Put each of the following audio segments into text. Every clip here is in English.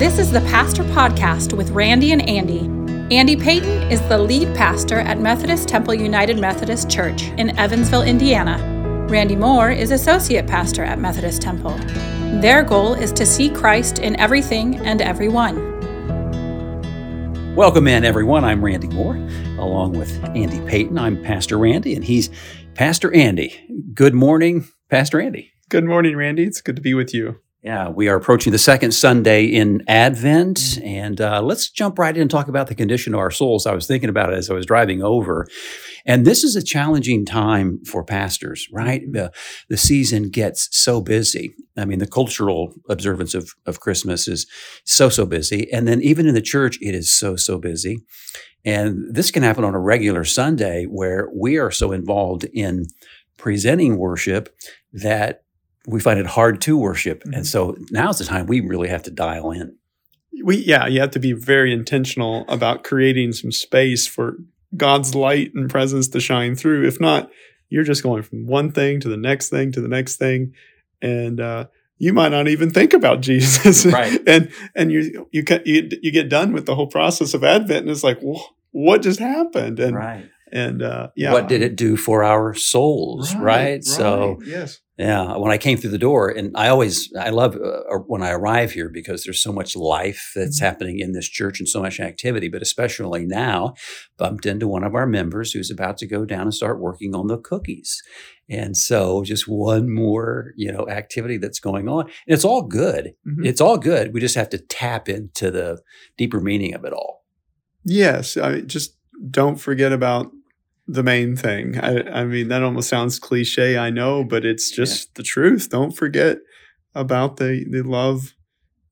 This is the Pastor Podcast with Randy and Andy. Andy Payton is the lead pastor at Methodist Temple United Methodist Church in Evansville, Indiana. Randy Moore is associate pastor at Methodist Temple. Their goal is to see Christ in everything and everyone. Welcome in, everyone. I'm Randy Moore, along with Andy Payton. I'm Pastor Randy, and he's Pastor Andy. Good morning, Pastor Andy. Good morning, Randy. It's good to be with you. Yeah, we are approaching the second Sunday in Advent, and uh, let's jump right in and talk about the condition of our souls. I was thinking about it as I was driving over, and this is a challenging time for pastors, right? The, the season gets so busy. I mean, the cultural observance of, of Christmas is so, so busy. And then even in the church, it is so, so busy. And this can happen on a regular Sunday where we are so involved in presenting worship that we find it hard to worship. Mm-hmm. And so now's the time we really have to dial in. We yeah, you have to be very intentional about creating some space for God's light and presence to shine through. If not, you're just going from one thing to the next thing to the next thing, and uh, you might not even think about Jesus. Right. and and you you you you get done with the whole process of Advent, and it's like, well, what just happened? And right. And uh, yeah, what did it do for our souls? Right. right? right. So yes, yeah, when I came through the door, and I always, I love uh, when I arrive here because there's so much life that's mm-hmm. happening in this church and so much activity, but especially now, bumped into one of our members who's about to go down and start working on the cookies. And so just one more, you know, activity that's going on. And it's all good. Mm-hmm. It's all good. We just have to tap into the deeper meaning of it all. Yes. I just don't forget about the main thing. I, I mean, that almost sounds cliche, I know, but it's just yeah. the truth. Don't forget about the, the love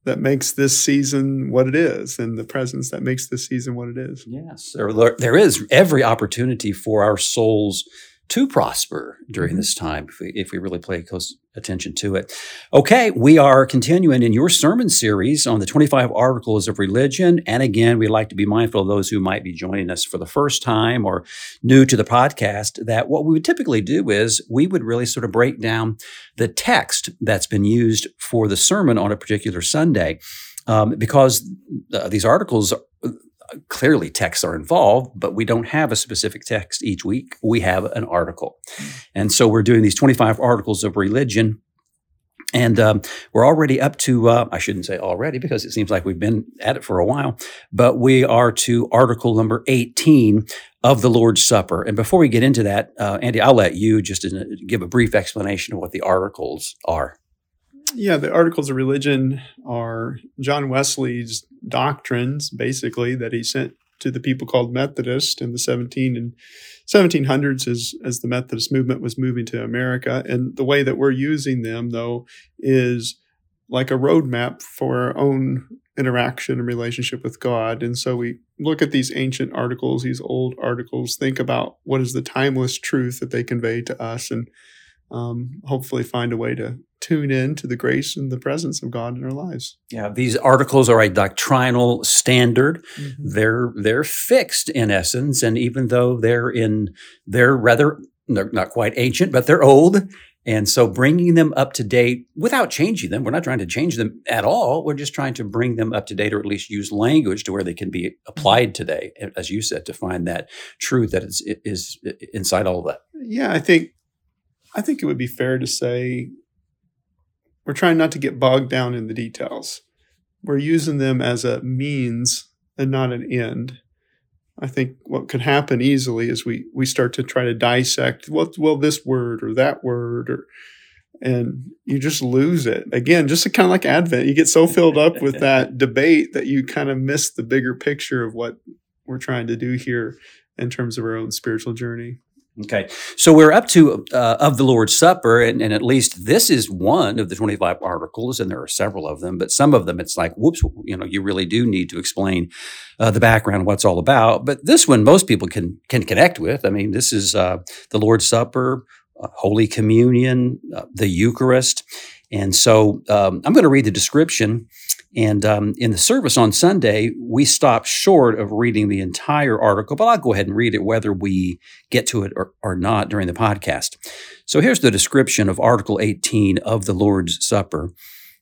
that makes this season what it is and the presence that makes this season what it is. Yes, there, there is every opportunity for our souls to prosper during mm-hmm. this time if we, if we really pay close attention to it. Okay, we are continuing in your sermon series on the 25 articles of religion. And again, we like to be mindful of those who might be joining us for the first time or new to the podcast that what we would typically do is we would really sort of break down the text that's been used for the sermon on a particular Sunday. Um, because uh, these articles clearly texts are involved, but we don't have a specific text each week. We have an article. And so we're doing these 25 articles of religion. And um, we're already up to, uh, I shouldn't say already because it seems like we've been at it for a while, but we are to article number 18 of the Lord's Supper. And before we get into that, uh, Andy, I'll let you just uh, give a brief explanation of what the articles are. Yeah, the Articles of Religion are John Wesley's doctrines, basically, that he sent to the people called Methodist in the 17 and 1700s as, as the Methodist movement was moving to America. And the way that we're using them, though, is like a roadmap for our own interaction and relationship with God. And so we look at these ancient articles, these old articles, think about what is the timeless truth that they convey to us, and um, hopefully find a way to tune in to the grace and the presence of God in our lives. Yeah, these articles are a doctrinal standard. Mm-hmm. They're they're fixed in essence, and even though they're in they're rather they're not quite ancient, but they're old. And so bringing them up to date without changing them, we're not trying to change them at all. We're just trying to bring them up to date or at least use language to where they can be applied today, as you said, to find that truth that is, is inside all of that. Yeah, I think I think it would be fair to say we're trying not to get bogged down in the details. We're using them as a means and not an end. I think what could happen easily is we we start to try to dissect what well this word or that word or and you just lose it again just kind of like advent you get so filled up with that debate that you kind of miss the bigger picture of what we're trying to do here in terms of our own spiritual journey Okay, so we're up to uh, of the Lord's Supper, and, and, at least this is one of the twenty-five articles, and there are several of them. But some of them, it's like, whoops, you know, you really do need to explain uh, the background, what's all about. But this one, most people can can connect with. I mean, this is uh, the Lord's Supper, uh, Holy Communion, uh, the Eucharist, and so um, I'm going to read the description and um, in the service on Sunday, we stopped short of reading the entire article, but I'll go ahead and read it whether we get to it or, or not during the podcast. So here's the description of Article 18 of the Lord's Supper.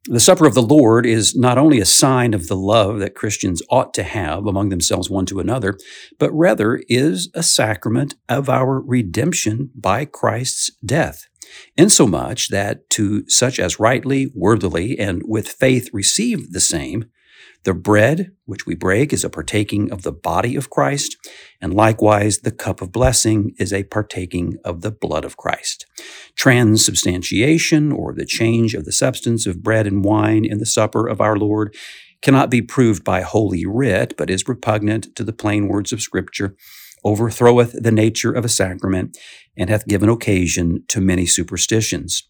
The supper of the Lord is not only a sign of the love that Christians ought to have among themselves one to another, but rather is a sacrament of our redemption by Christ's death, insomuch that to such as rightly, worthily, and with faith receive the same, the bread which we break is a partaking of the body of Christ, and likewise the cup of blessing is a partaking of the blood of Christ. Transubstantiation, or the change of the substance of bread and wine in the supper of our Lord, cannot be proved by holy writ, but is repugnant to the plain words of Scripture, overthroweth the nature of a sacrament, and hath given occasion to many superstitions.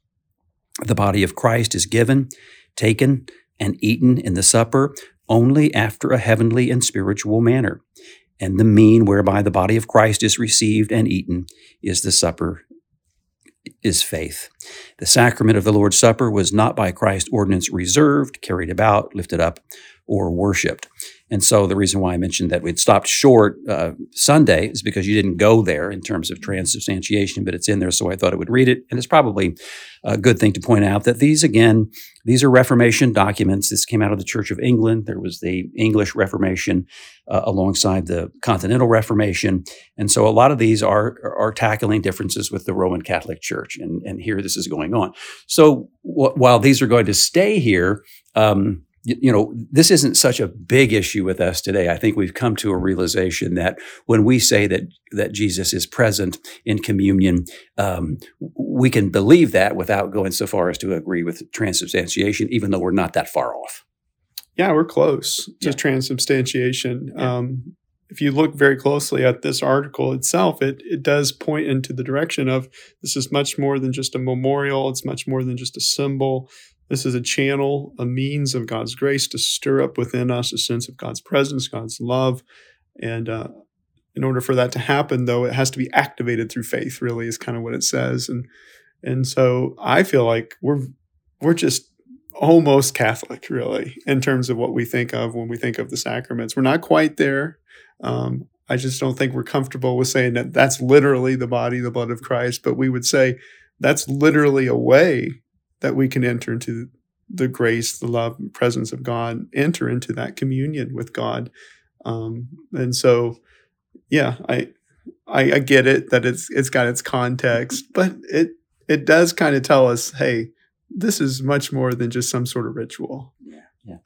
The body of Christ is given, taken, and eaten in the supper only after a heavenly and spiritual manner. And the mean whereby the body of Christ is received and eaten is the supper, is faith. The sacrament of the Lord's Supper was not by Christ's ordinance reserved, carried about, lifted up, or worshiped. And so the reason why I mentioned that we'd stopped short uh, Sunday is because you didn't go there in terms of transubstantiation, but it's in there, so I thought I would read it. And it's probably a good thing to point out that these, again, these are Reformation documents. This came out of the Church of England. There was the English Reformation uh, alongside the Continental Reformation, and so a lot of these are are tackling differences with the Roman Catholic Church. And and here this is going on. So w- while these are going to stay here. Um, you know, this isn't such a big issue with us today. I think we've come to a realization that when we say that that Jesus is present in communion, um, we can believe that without going so far as to agree with transubstantiation, even though we're not that far off. Yeah, we're close to yeah. transubstantiation. Yeah. Um, if you look very closely at this article itself, it it does point into the direction of this is much more than just a memorial. It's much more than just a symbol. This is a channel, a means of God's grace to stir up within us a sense of God's presence, God's love. And uh, in order for that to happen, though, it has to be activated through faith, really, is kind of what it says. And and so I feel like we're we're just almost Catholic, really, in terms of what we think of when we think of the sacraments. We're not quite there. Um, I just don't think we're comfortable with saying that that's literally the body, the blood of Christ, but we would say that's literally a way that we can enter into the grace, the love, and presence of God, enter into that communion with God. Um, and so, yeah, I, I, I get it that it's it's got its context, but it it does kind of tell us, hey, this is much more than just some sort of ritual. Yeah, yeah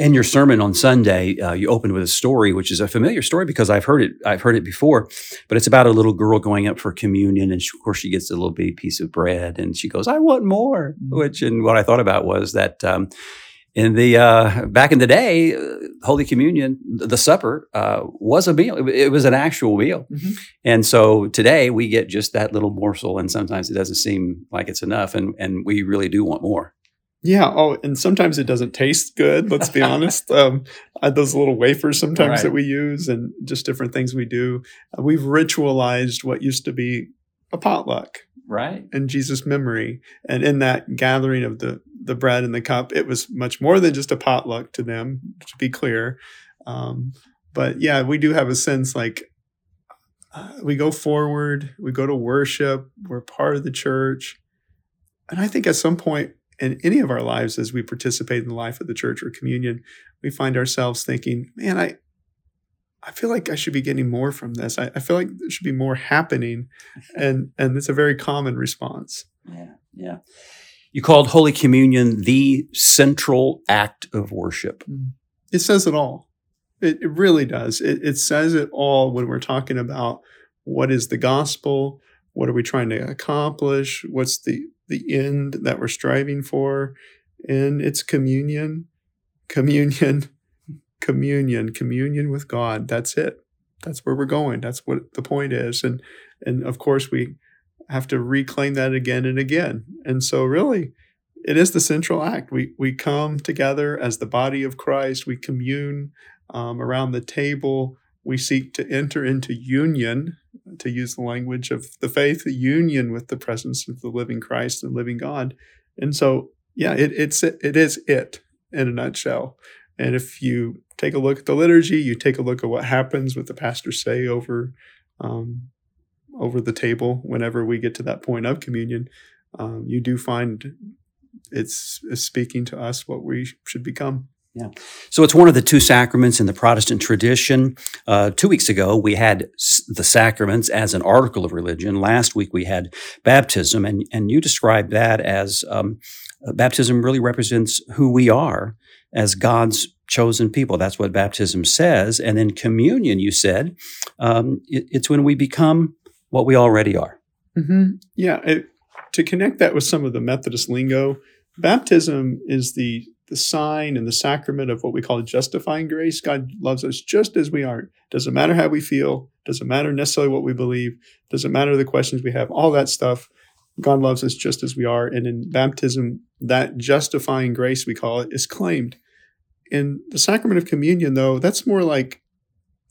in your sermon on Sunday, uh, you opened with a story, which is a familiar story because I've heard it. I've heard it before, but it's about a little girl going up for communion, and she, of course she gets a little bitty piece of bread, and she goes, "I want more." Mm-hmm. Which, and what I thought about was that um, in the uh, back in the day, uh, Holy Communion, the supper uh, was a meal. It, it, was an actual meal, mm-hmm. and so today we get just that little morsel, and sometimes it doesn't seem like it's enough, and and we really do want more. Yeah. Oh, and sometimes it doesn't taste good. Let's be honest. Um, those little wafers sometimes right. that we use, and just different things we do. Uh, we've ritualized what used to be a potluck, right? In Jesus' memory, and in that gathering of the the bread and the cup, it was much more than just a potluck to them. To be clear, um, but yeah, we do have a sense like uh, we go forward, we go to worship, we're part of the church, and I think at some point in any of our lives as we participate in the life of the church or communion, we find ourselves thinking, man, I I feel like I should be getting more from this. I, I feel like there should be more happening. And and it's a very common response. Yeah. Yeah. You called Holy Communion the central act of worship. Mm. It says it all. It, it really does. It, it says it all when we're talking about what is the gospel, what are we trying to accomplish, what's the the end that we're striving for. And it's communion, communion, communion, communion with God. That's it. That's where we're going. That's what the point is. And and of course we have to reclaim that again and again. And so really it is the central act. We we come together as the body of Christ. We commune um, around the table. We seek to enter into union to use the language of the faith, the union with the presence of the living Christ and living God. And so, yeah, it, it's it is it in a nutshell. And if you take a look at the liturgy, you take a look at what happens with the pastors say over um, over the table whenever we get to that point of communion, um, you do find it's, it's speaking to us what we should become. Yeah. So it's one of the two sacraments in the Protestant tradition. Uh, two weeks ago, we had s- the sacraments as an article of religion. Last week, we had baptism, and, and you described that as um, uh, baptism really represents who we are as God's chosen people. That's what baptism says. And then communion, you said, um, it, it's when we become what we already are. Mm-hmm. Yeah. It, to connect that with some of the Methodist lingo, baptism is the the sign and the sacrament of what we call justifying grace. God loves us just as we are. Doesn't matter how we feel. Doesn't matter necessarily what we believe. Doesn't matter the questions we have. All that stuff. God loves us just as we are. And in baptism, that justifying grace, we call it, is claimed. In the sacrament of communion, though, that's more like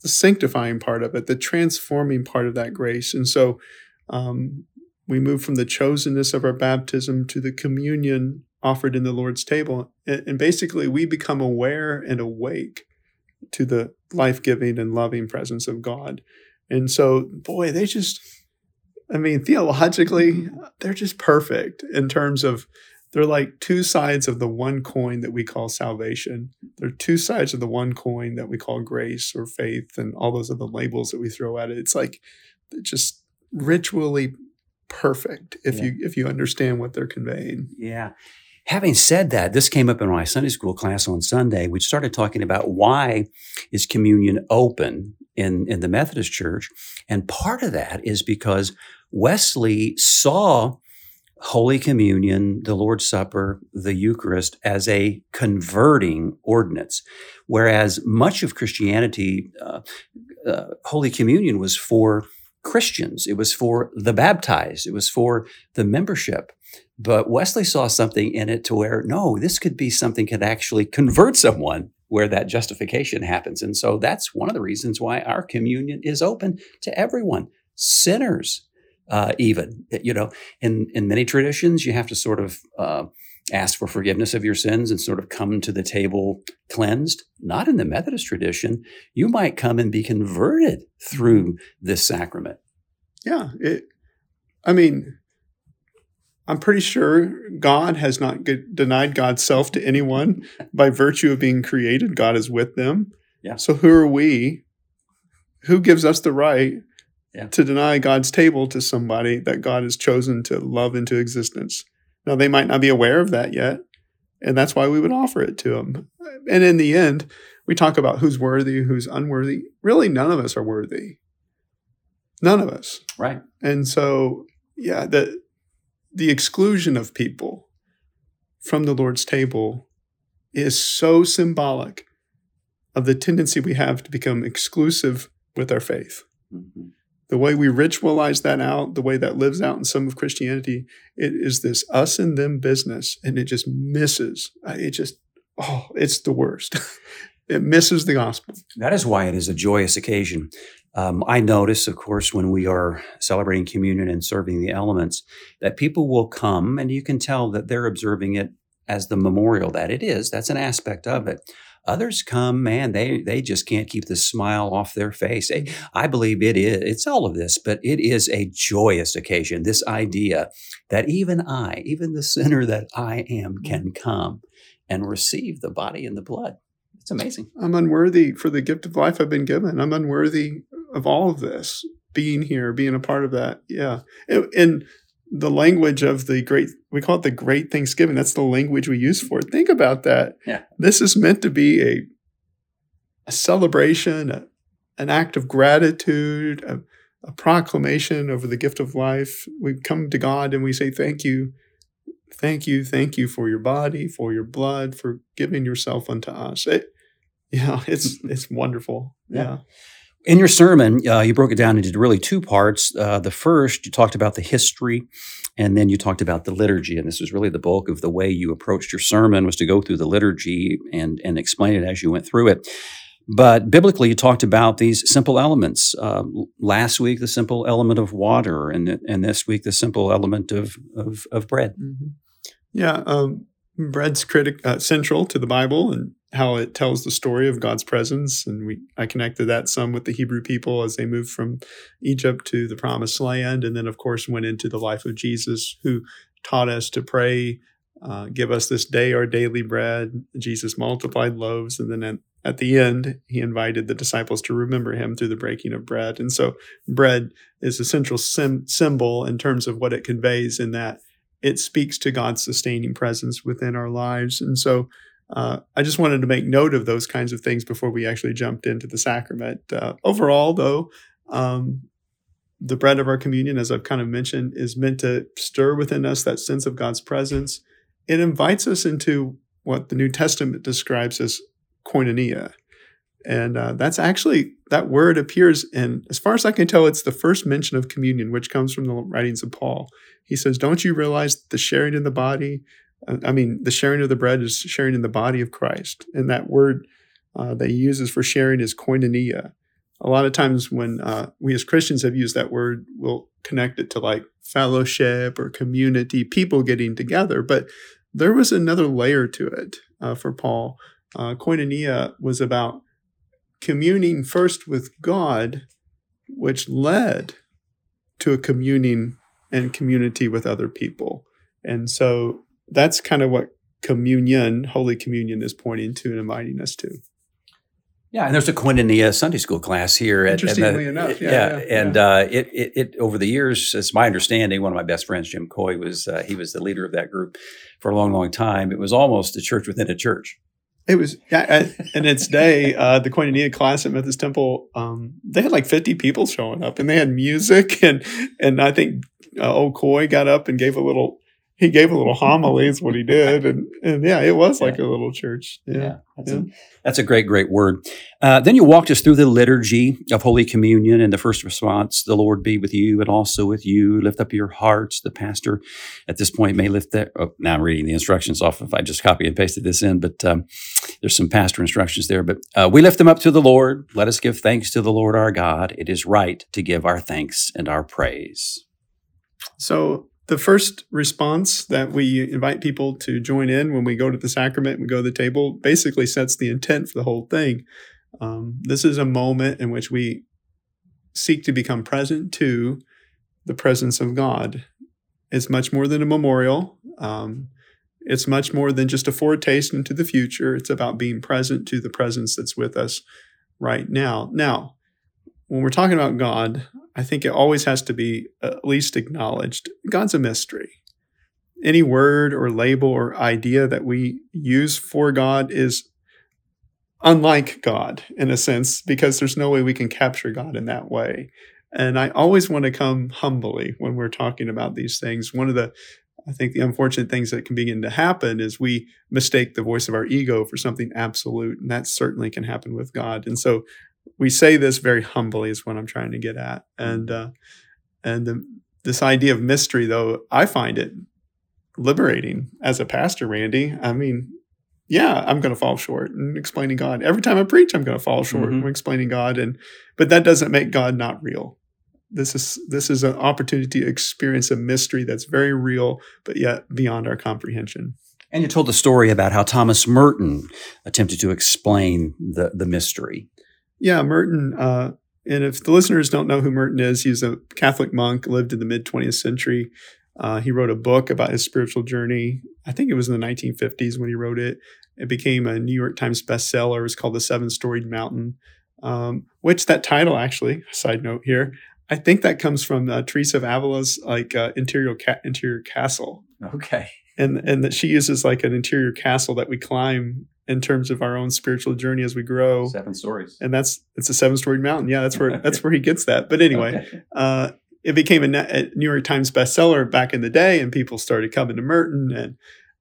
the sanctifying part of it, the transforming part of that grace. And so um, we move from the chosenness of our baptism to the communion offered in the Lord's table. And, basically, we become aware and awake to the life giving and loving presence of God. And so, boy, they just, I mean, theologically, they're just perfect in terms of they're like two sides of the one coin that we call salvation. They're two sides of the one coin that we call grace or faith and all those other labels that we throw at it. It's like just ritually perfect if yeah. you if you understand what they're conveying. Yeah. Having said that, this came up in my Sunday school class on Sunday. We started talking about why is communion open in, in the Methodist Church. And part of that is because Wesley saw Holy Communion, the Lord's Supper, the Eucharist as a converting ordinance, whereas much of Christianity, uh, uh, Holy Communion was for Christians. It was for the baptized. It was for the membership. But Wesley saw something in it to where, no, this could be something could actually convert someone where that justification happens. And so that's one of the reasons why our communion is open to everyone, sinners, uh, even. You know, in, in many traditions, you have to sort of uh, ask for forgiveness of your sins and sort of come to the table cleansed. Not in the Methodist tradition. You might come and be converted through this sacrament. Yeah. It, I mean, I'm pretty sure God has not denied God's self to anyone by virtue of being created. God is with them. Yeah. So who are we? Who gives us the right yeah. to deny God's table to somebody that God has chosen to love into existence? Now they might not be aware of that yet, and that's why we would offer it to them. And in the end, we talk about who's worthy, who's unworthy. Really, none of us are worthy. None of us. Right. And so, yeah, the the exclusion of people from the Lord's table is so symbolic of the tendency we have to become exclusive with our faith. Mm-hmm. The way we ritualize that out, the way that lives out in some of Christianity, it is this us and them business, and it just misses. It just, oh, it's the worst. it misses the gospel. That is why it is a joyous occasion. Um, I notice, of course, when we are celebrating communion and serving the elements, that people will come and you can tell that they're observing it as the memorial that it is. That's an aspect of it. Others come, man, they they just can't keep the smile off their face. Mm-hmm. I believe it is. It's all of this, but it is a joyous occasion. This idea that even I, even the sinner that I am, mm-hmm. can come and receive the body and the blood. It's amazing. I'm unworthy for the gift of life I've been given. I'm unworthy of all of this, being here, being a part of that. Yeah. And the language of the great, we call it the great Thanksgiving. That's the language we use for it. Think about that. Yeah. This is meant to be a, a celebration, a, an act of gratitude, a, a proclamation over the gift of life. We come to God and we say, Thank you. Thank you. Thank you for your body, for your blood, for giving yourself unto us. It, yeah, it's it's wonderful. yeah. yeah. In your sermon, uh, you broke it down into really two parts. Uh, the first, you talked about the history, and then you talked about the liturgy. And this was really the bulk of the way you approached your sermon was to go through the liturgy and and explain it as you went through it. But biblically, you talked about these simple elements. Uh, last week, the simple element of water, and and this week, the simple element of of, of bread. Mm-hmm. Yeah, um, bread's critic uh, central to the Bible, and how it tells the story of God's presence. And we I connected that some with the Hebrew people as they moved from Egypt to the promised land. And then of course went into the life of Jesus, who taught us to pray uh, give us this day our daily bread. Jesus multiplied loaves, and then at, at the end, he invited the disciples to remember him through the breaking of bread. And so, bread is a central sim- symbol in terms of what it conveys, in that it speaks to God's sustaining presence within our lives. And so, uh, I just wanted to make note of those kinds of things before we actually jumped into the sacrament. Uh, overall, though, um, the bread of our communion, as I've kind of mentioned, is meant to stir within us that sense of God's presence. It invites us into what the New Testament describes as koinonia. And uh, that's actually, that word appears in, as far as I can tell, it's the first mention of communion, which comes from the writings of Paul. He says, Don't you realize the sharing in the body? I mean, the sharing of the bread is sharing in the body of Christ. And that word uh, that he uses for sharing is koinonia a lot of times when uh, we as Christians have used that word, we'll connect it to like fellowship or community, people getting together. But there was another layer to it uh, for Paul. Uh, koinonia was about communing first with God, which led to a communing and community with other people. And so that's kind of what communion, Holy Communion, is pointing to and inviting us to. Yeah, and there's a Koinonia Sunday school class here. At, Interestingly the, enough, yeah, yeah, yeah and Uh, it, it, it, over the years, it's my understanding. One of my best friends, Jim Coy, was uh, he was the leader of that group for a long, long time. It was almost a church within a church. It was, yeah, in its day, uh, the Koinonia class at Methodist Temple, um, they had like 50 people showing up, and they had music, and and I think uh, old Coy got up and gave a little he gave a little homily is what he did and, and yeah it was like yeah. a little church. Yeah, yeah, that's, yeah. A, that's, A, great great word. Uh, then you walked us through the liturgy of holy communion and the first response the lord be with you and also with you. Lift up your hearts. The pastor at this point may lift that oh, now i'm reading the instructions off if i just copy and pasted this in but um, there's some pastor instructions there but uh, we lift them up to the lord. Let us give thanks to the lord our god. It is right to give our thanks and our praise. So the first response that we invite people to join in when we go to the sacrament and we go to the table basically sets the intent for the whole thing. Um, this is a moment in which we seek to become present to the presence of God. It's much more than a memorial. Um, it's much more than just a foretaste into the future. It's about being present to the presence that's with us right now. Now, when we're talking about God, I think it always has to be uh, at least acknowledged. God's a mystery. Any word or label or idea that we use for God is unlike God in a sense, because there's no way we can capture God in that way. And I always want to come humbly when we're talking about these things. One of the I think the unfortunate things that can begin to happen is we mistake the voice of our ego for something absolute, and that certainly can happen with God. And so we say this very humbly is what I'm trying to get at. And mm-hmm. uh, and the, this idea of mystery, though, I find it liberating as a pastor, Randy. I mean, yeah, I'm going to fall short in explaining God. Every time I preach, I'm going to fall short mm-hmm. in explaining God, and but that doesn't make God not real. This is this is an opportunity to experience a mystery that's very real, but yet beyond our comprehension. And you told the story about how Thomas Merton attempted to explain the the mystery. Yeah, Merton. Uh, and if the listeners don't know who Merton is, he's a Catholic monk, lived in the mid 20th century. Uh, he wrote a book about his spiritual journey. I think it was in the 1950s when he wrote it. It became a New York Times bestseller. It was called The Seven Storied Mountain, um, which that title actually, side note here, I think that comes from uh, Teresa of Avila's like uh, interior ca- interior castle. Okay. And and that she uses like an interior castle that we climb in terms of our own spiritual journey as we grow. Seven stories. And that's it's a seven storied mountain. Yeah, that's where that's where he gets that. But anyway, okay. uh, it became a, a, New York Times bestseller back in the day, and people started coming to Merton and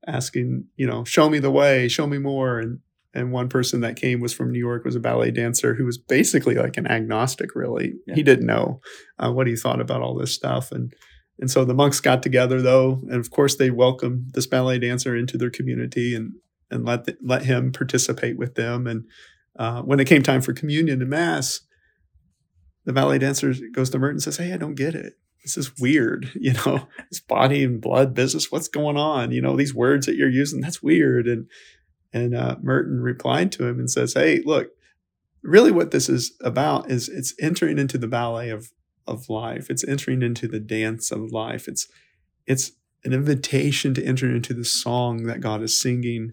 asking, you know, show me the way, show me more. And and one person that came was from New York, was a ballet dancer who was basically like an agnostic. Really, yeah. he didn't know uh, what he thought about all this stuff, and and so the monks got together though, and of course they welcomed this ballet dancer into their community and and let the, let him participate with them. And uh, when it came time for communion and mass, the ballet dancer goes to Merton and says, "Hey, I don't get it. This is weird. You know, this body and blood business. What's going on? You know, these words that you're using. That's weird." And and uh, Merton replied to him and says, "Hey, look, really, what this is about is it's entering into the ballet of of life. It's entering into the dance of life. It's it's an invitation to enter into the song that God is singing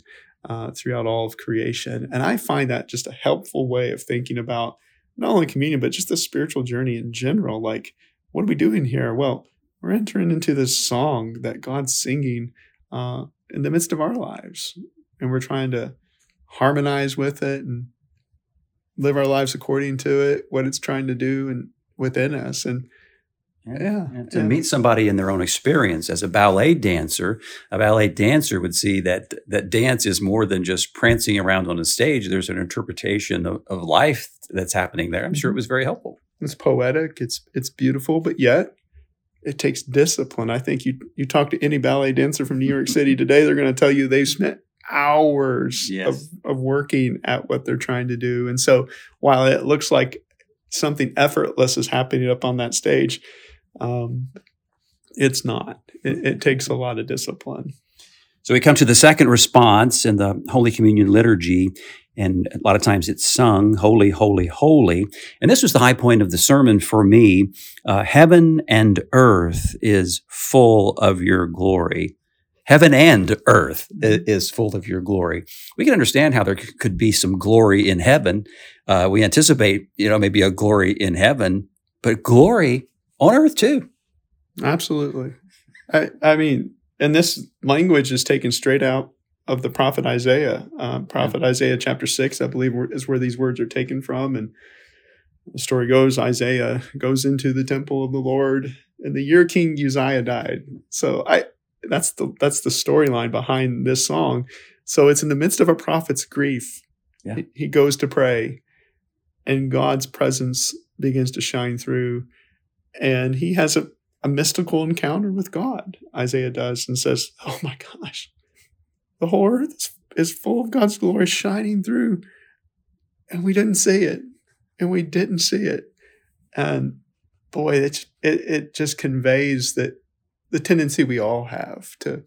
uh, throughout all of creation. And I find that just a helpful way of thinking about not only communion, but just the spiritual journey in general. Like, what are we doing here? Well, we're entering into this song that God's singing uh, in the midst of our lives. And we're trying to harmonize with it and live our lives according to it, what it's trying to do and within us. And yeah, And to yeah. meet somebody in their own experience as a ballet dancer, a ballet dancer would see that that dance is more than just prancing around on a stage. There's an interpretation of, of life that's happening there. I'm sure it Mm-hmm. was very helpful. it's poetic, it's it's beautiful, but yet it takes discipline. I think you you talk to any ballet dancer from New York City today, they're going to tell you they've spent hours Yes. of, of working at what they're trying to do. And so while it looks like something effortless is happening up on that stage, um, it's not. It, it takes a lot of discipline. So we come to the second response in the Holy Communion liturgy, and a lot of times it's sung, Holy, Holy, Holy. And this was the high point of the sermon for me. Uh, Heaven and earth is full of your glory. Heaven and earth is full of your glory. We can understand how there could be some glory in heaven. Uh, we anticipate, you know, maybe a glory in heaven, but glory on earth too. Absolutely. I, I mean, and this language is taken straight out of the prophet Isaiah. Uh, prophet Isaiah chapter 6, I believe, is where these words are taken from. And the story goes Isaiah goes into the temple of the Lord in the year King Uzziah died. So I that's the that's the storyline behind this song. So it's in the midst of a prophet's grief. Yeah. He, he goes to pray, and God's presence begins to shine through, and he has a a mystical encounter with God, Isaiah does, and says, Oh my gosh, the whole earth is, is full of God's glory shining through. And we didn't see it. And we didn't see it. And boy, it, it just conveys that the tendency we all have to,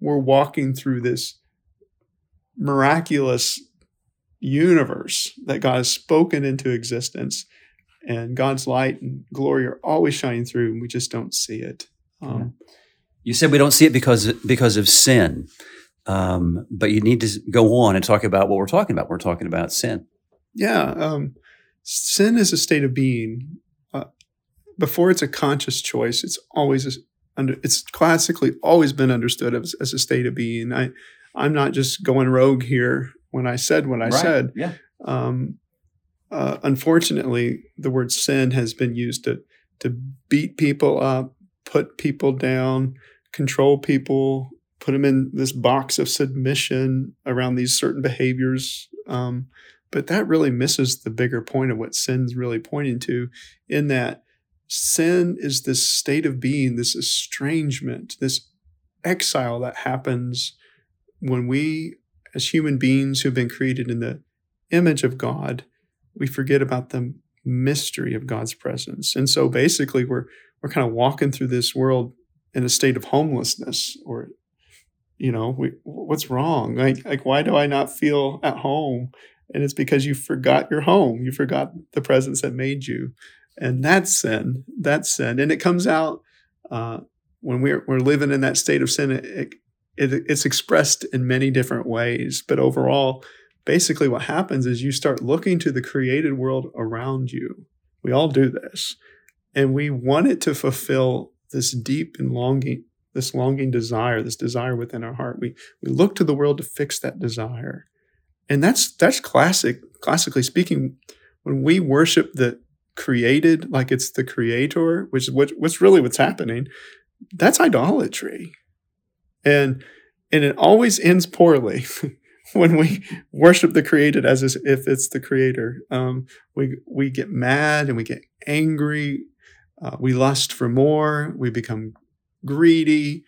we're walking through this miraculous universe that God has spoken into existence and God's light and glory are always shining through, and we just don't see it. Um, You said we don't see it because because of sin, um, but you need to go on and talk about what we're talking about. We're talking about sin. yeah, um, sin is a state of being. Uh, before it's a conscious choice, it's always a, under. It's classically always been understood as, as a state of being. I, I'm not just going rogue here when I said what I said. Yeah. um, uh, unfortunately, the word sin has been used to to beat people up, put people down, control people, put them in this box of submission around these certain behaviors. Um, but that really misses the bigger point of what sin's really pointing to, in that sin is this state of being, this estrangement, this exile that happens when we, as human beings who've been created in the image of God, we forget about the mystery of God's presence. And so basically we're we're kind of walking through this world in a state of homelessness or you know, we what's wrong? Like like why do I not feel at home? And it's because you forgot your home. You forgot the presence that made you. And that's sin. That's sin. And it comes out uh, when we're we're living in that state of sin. It, it, it it's expressed in many different ways, but overall, basically what happens is you start looking to the created world around you. We all do this. And we want it to fulfill this deep and longing, this longing desire, this desire within our heart. We we look to the world to fix that desire. And that's that's classic, classically speaking, when we worship the created like it's the creator, which is what, what's really what's happening, that's idolatry. And and it always ends poorly. when we worship the created as if it's the creator. Um, we we get mad and we get angry. Uh, we lust for more. We become greedy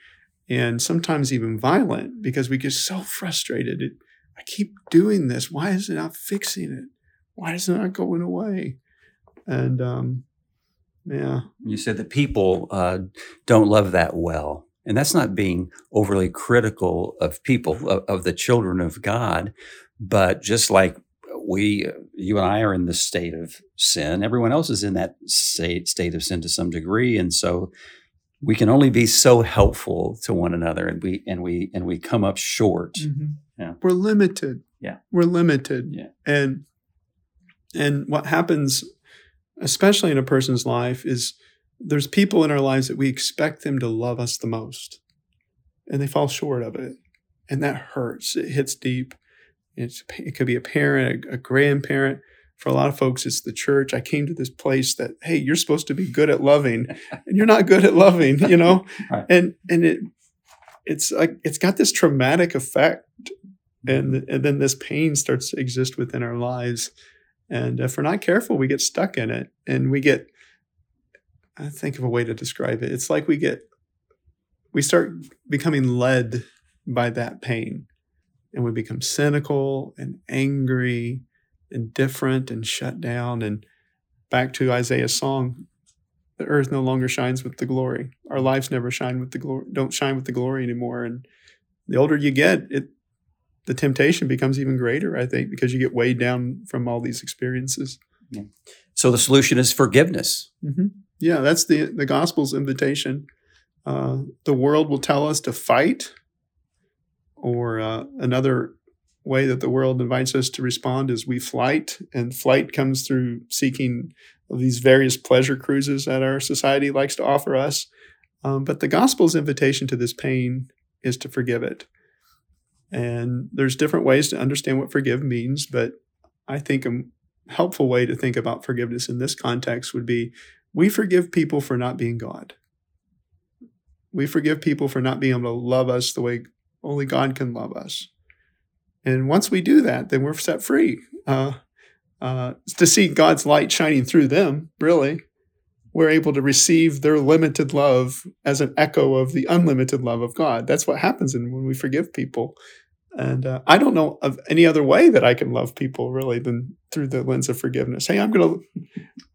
and sometimes even violent because we get so frustrated. It, I keep doing this. Why is it not fixing it? Why is it not going away? And um, yeah, You said that people uh, don't love that well. And that's not being overly critical of people, of, of the children of God, but just like we, you and I are in the state of sin, everyone else is in that state, state of sin to some degree. And so we can only be so helpful to one another and we and we and we come up short Mhm. Yeah. We're limited. Yeah. We're limited. Yeah. And and what happens, especially in a person's life, is there's people in our lives that we expect them to love us the most. And they fall short of it. And that hurts. It hits deep. It's, it could be a parent, a, a grandparent. For a lot of folks, it's the church. I came to this place that, hey, you're supposed to be good at loving, and you're not good at loving, you know? Right. And and it it's like it's got this traumatic effect and and then this pain starts to exist within our lives and if we're not careful we get stuck in it and we get i think of a way to describe it. It's like we get we start becoming led by that pain and we become cynical and angry and different and shut down. And back to isaiah's song the earth no longer shines with the glory. Our lives never shine with the glory don't shine with the glory anymore. And the older you get it the temptation becomes even greater i think because you get weighed down from all these experiences. So the solution is forgiveness. Mm-hmm. Yeah that's the the gospel's invitation. Uh, the world will tell us to fight or uh, another way that the world invites us to respond is we flight and flight comes through seeking these various pleasure cruises that our society likes to offer us. Um, but the gospel's invitation to this pain is to forgive it. And there's different ways to understand what forgive means, but I think a helpful way to think about forgiveness in this context would be we forgive people for not being God. We forgive people for not being able to love us the way only God can love us. And once we do that, then we're set free uh, uh, to see God's light shining through them, really. We're able to receive their limited love as an echo of the unlimited love of God. That's what happens when we forgive people. And uh, I don't know of any other way that I can love people really than through the lens of forgiveness. Hey, I'm going to,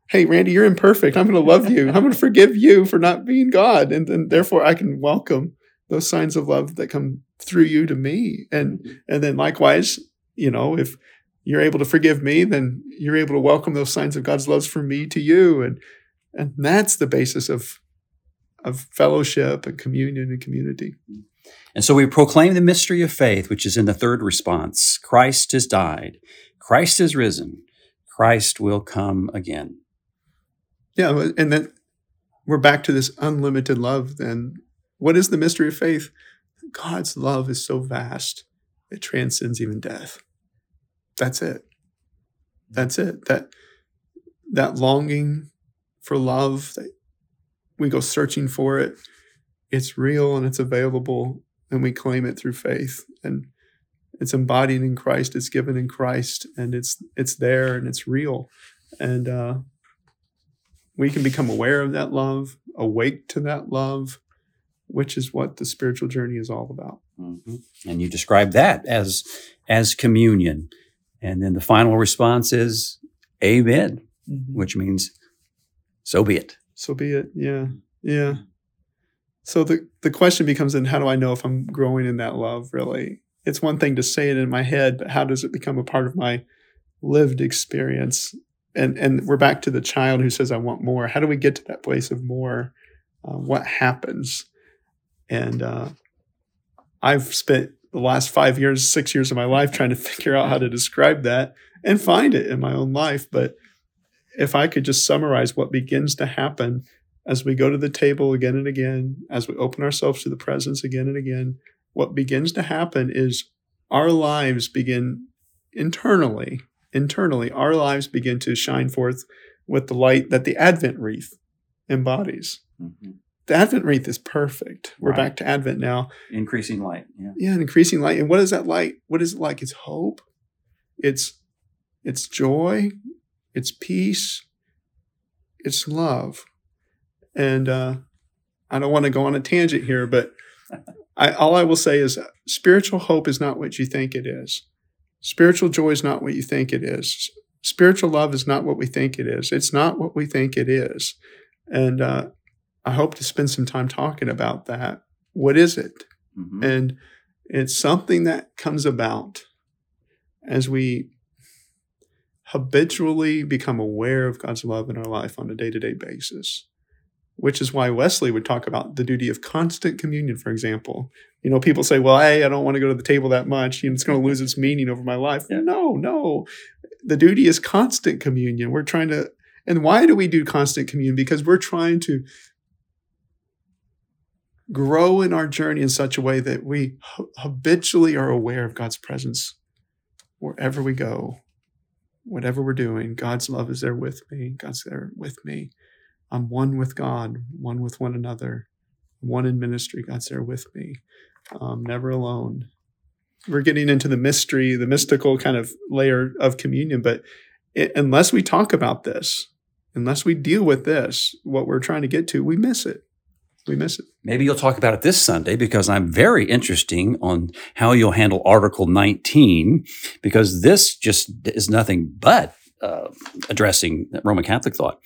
hey, Randy, you're imperfect. I'm going to love you. I'm going to forgive you for not being God. And therefore I can welcome those signs of love that come through you to me. And, and then likewise, you know, if you're able to forgive me, then you're able to welcome those signs of God's love from me to you. And, and that's the basis of, of fellowship and communion and community. And so we proclaim the mystery of faith, which is in the third response Christ has died, Christ has risen, Christ will come again. Yeah, and then we're back to this unlimited love. Then, what is the mystery of faith? God's love is so vast, it transcends even death. That's it. That's it. That that longing for love that we go searching for it. It's real and it's available and we claim it through faith and it's embodied in Christ it's given in Christ and it's it's there and it's real and uh, we can become aware of that love awake to that love which is what the spiritual journey is all about mm-hmm. and you describe that as as communion and then the final response is amen mm-hmm. which means so be it so be it yeah yeah so the, the question becomes then how do I know if I'm growing in that love really? It's one thing to say it in my head, but how does it become a part of my lived experience? And and we're back to the child who says I want more. How do we get to that place of more? Uh, what happens? And uh, I've spent the last five years, six years of my life trying to figure out how to describe that and find it in my own life. But if I could just summarize what begins to happen as we go to the table again and again, as we open ourselves to the presence again and again, what begins to happen is our lives begin internally, internally, our lives begin to shine forth with the light that the Advent wreath embodies. Mm-hmm. The Advent wreath is perfect. We're right. back to Advent now. Increasing light. Yeah. Yeah, increasing light. And what is that light? What is it like? It's hope. It's it's joy. It's peace. It's love. And uh, I don't want to go on a tangent here, but I, all I will say is spiritual hope is not what you think it is. Spiritual joy is not what you think it is. Spiritual love is not what we think it is. It's not what we think it is. And uh, I hope to spend some time talking about that. What is it? Mm-hmm. And it's something that comes about as we habitually become aware of God's love in our life on a day to day basis which is why Wesley would talk about the duty of constant communion, for example. You know, people say, well, hey, I don't want to go to the table that much. You know, it's going to lose its meaning over my life. Yeah. No, no. The duty is constant communion. We're trying to, and why do we do constant communion? Because we're trying to grow in our journey in such a way that we habitually are aware of God's presence wherever we go, whatever we're doing. God's love is there with me. God's there with me. I'm one with God, one with one another, one in ministry. God's there with me. I'm never alone. We're getting into the mystery, the mystical kind of layer of communion, but it, unless we talk about this, unless we deal with this, what we're trying to get to, we miss it we miss it. Maybe you'll talk about it this Sunday because I'm very interesting on how you'll handle Article 19 because this just is nothing but uh, addressing Roman Catholic thought.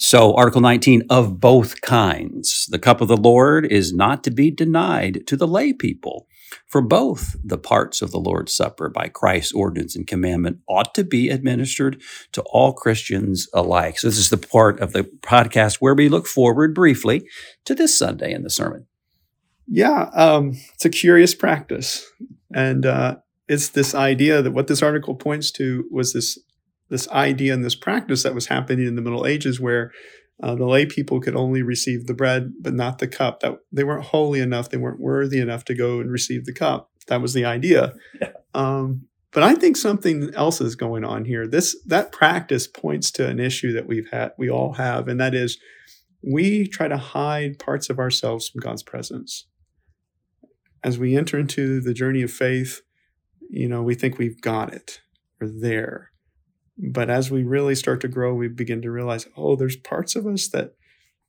So, Article 19 of both kinds. The cup of the Lord is not to be denied to the lay people. For both the parts of the Lord's Supper by Christ's ordinance and commandment ought to be administered to all Christians alike. So, this is the part of the podcast where we look forward briefly to this Sunday in the sermon. Yeah, um, it's a curious practice. And uh, it's this idea that what this article points to was this this idea and this practice that was happening in the Middle Ages where uh, the lay people could only receive the bread, but not the cup. That they weren't holy enough; they weren't worthy enough to go and receive the cup. That was the idea. Yeah. Um, but I think something else is going on here. This that practice points to an issue that we've had, we all have, and that is we try to hide parts of ourselves from God's presence. As we enter into the journey of faith, you know, we think we've got it. We're there. But as we really start to grow, we begin to realize, oh, there's parts of us that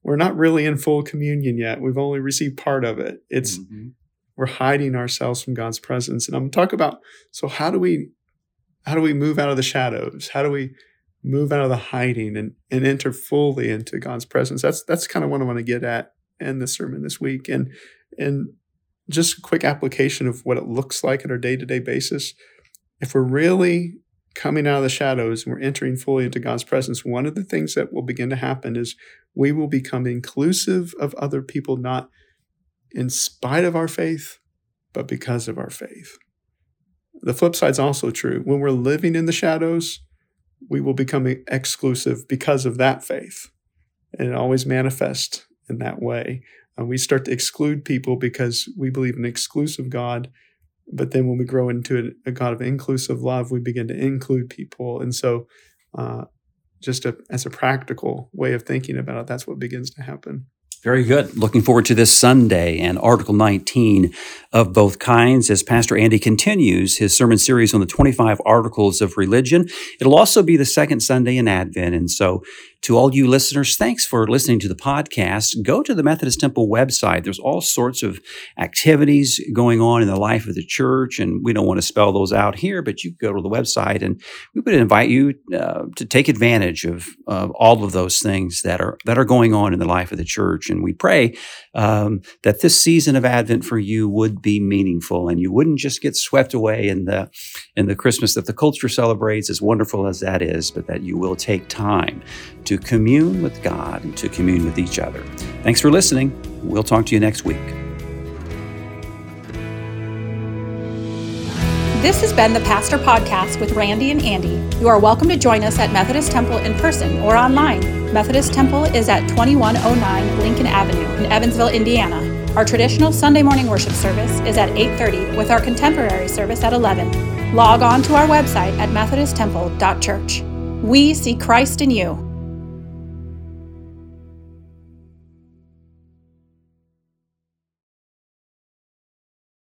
we're not really in full communion yet. We've only received part of it. It's mm-hmm. we're hiding ourselves from God's presence. And I'm talking about so how do we how do we move out of the shadows? How do we move out of the hiding and, and enter fully into God's presence? That's that's kind of what I want to get at in the sermon this week. And and just a quick application of what it looks like on our day-to-day basis. If we're really coming out of the shadows and we're entering fully into God's presence, one of the things that will begin to happen is we will become inclusive of other people, not in spite of our faith, but because of our faith. The flip side is also true. When we're living in the shadows, we will become exclusive because of that faith. And it always manifests in that way. And we start to exclude people because we believe an exclusive God but then when we grow into a, a God of inclusive love, we begin to include people. And so, uh, just a, as a practical way of thinking about it, that's what begins to happen. Very good. Looking forward to this Sunday and Article 19 of both kinds as Pastor Andy continues his sermon series on the 25 Articles of Religion. It'll also be the second Sunday in Advent. And so to all you listeners, thanks for listening to the podcast. Go to the Methodist Temple website. There's all sorts of activities going on in the life of the church, and we don't want to spell those out here, but you go to the website, and we would invite you uh, to take advantage of uh, all of those things that are that are going on in the life of the church. And we pray um, that this season of Advent for you would be meaningful, and you wouldn't just get swept away in the in the Christmas that the culture celebrates, as wonderful as that is, but that you will take time to commune with God and to commune with each other. Thanks for listening. We'll talk to you next week. This has been the Pastor Podcast with Randy and Andy. You are welcome to join us at Methodist Temple in person or online. Methodist Temple is at 2109 Lincoln Avenue in Evansville, Indiana. Our traditional Sunday morning worship service is at 8:30 with our contemporary service at 11. Log on to our website at methodisttemple.church. We see Christ in you.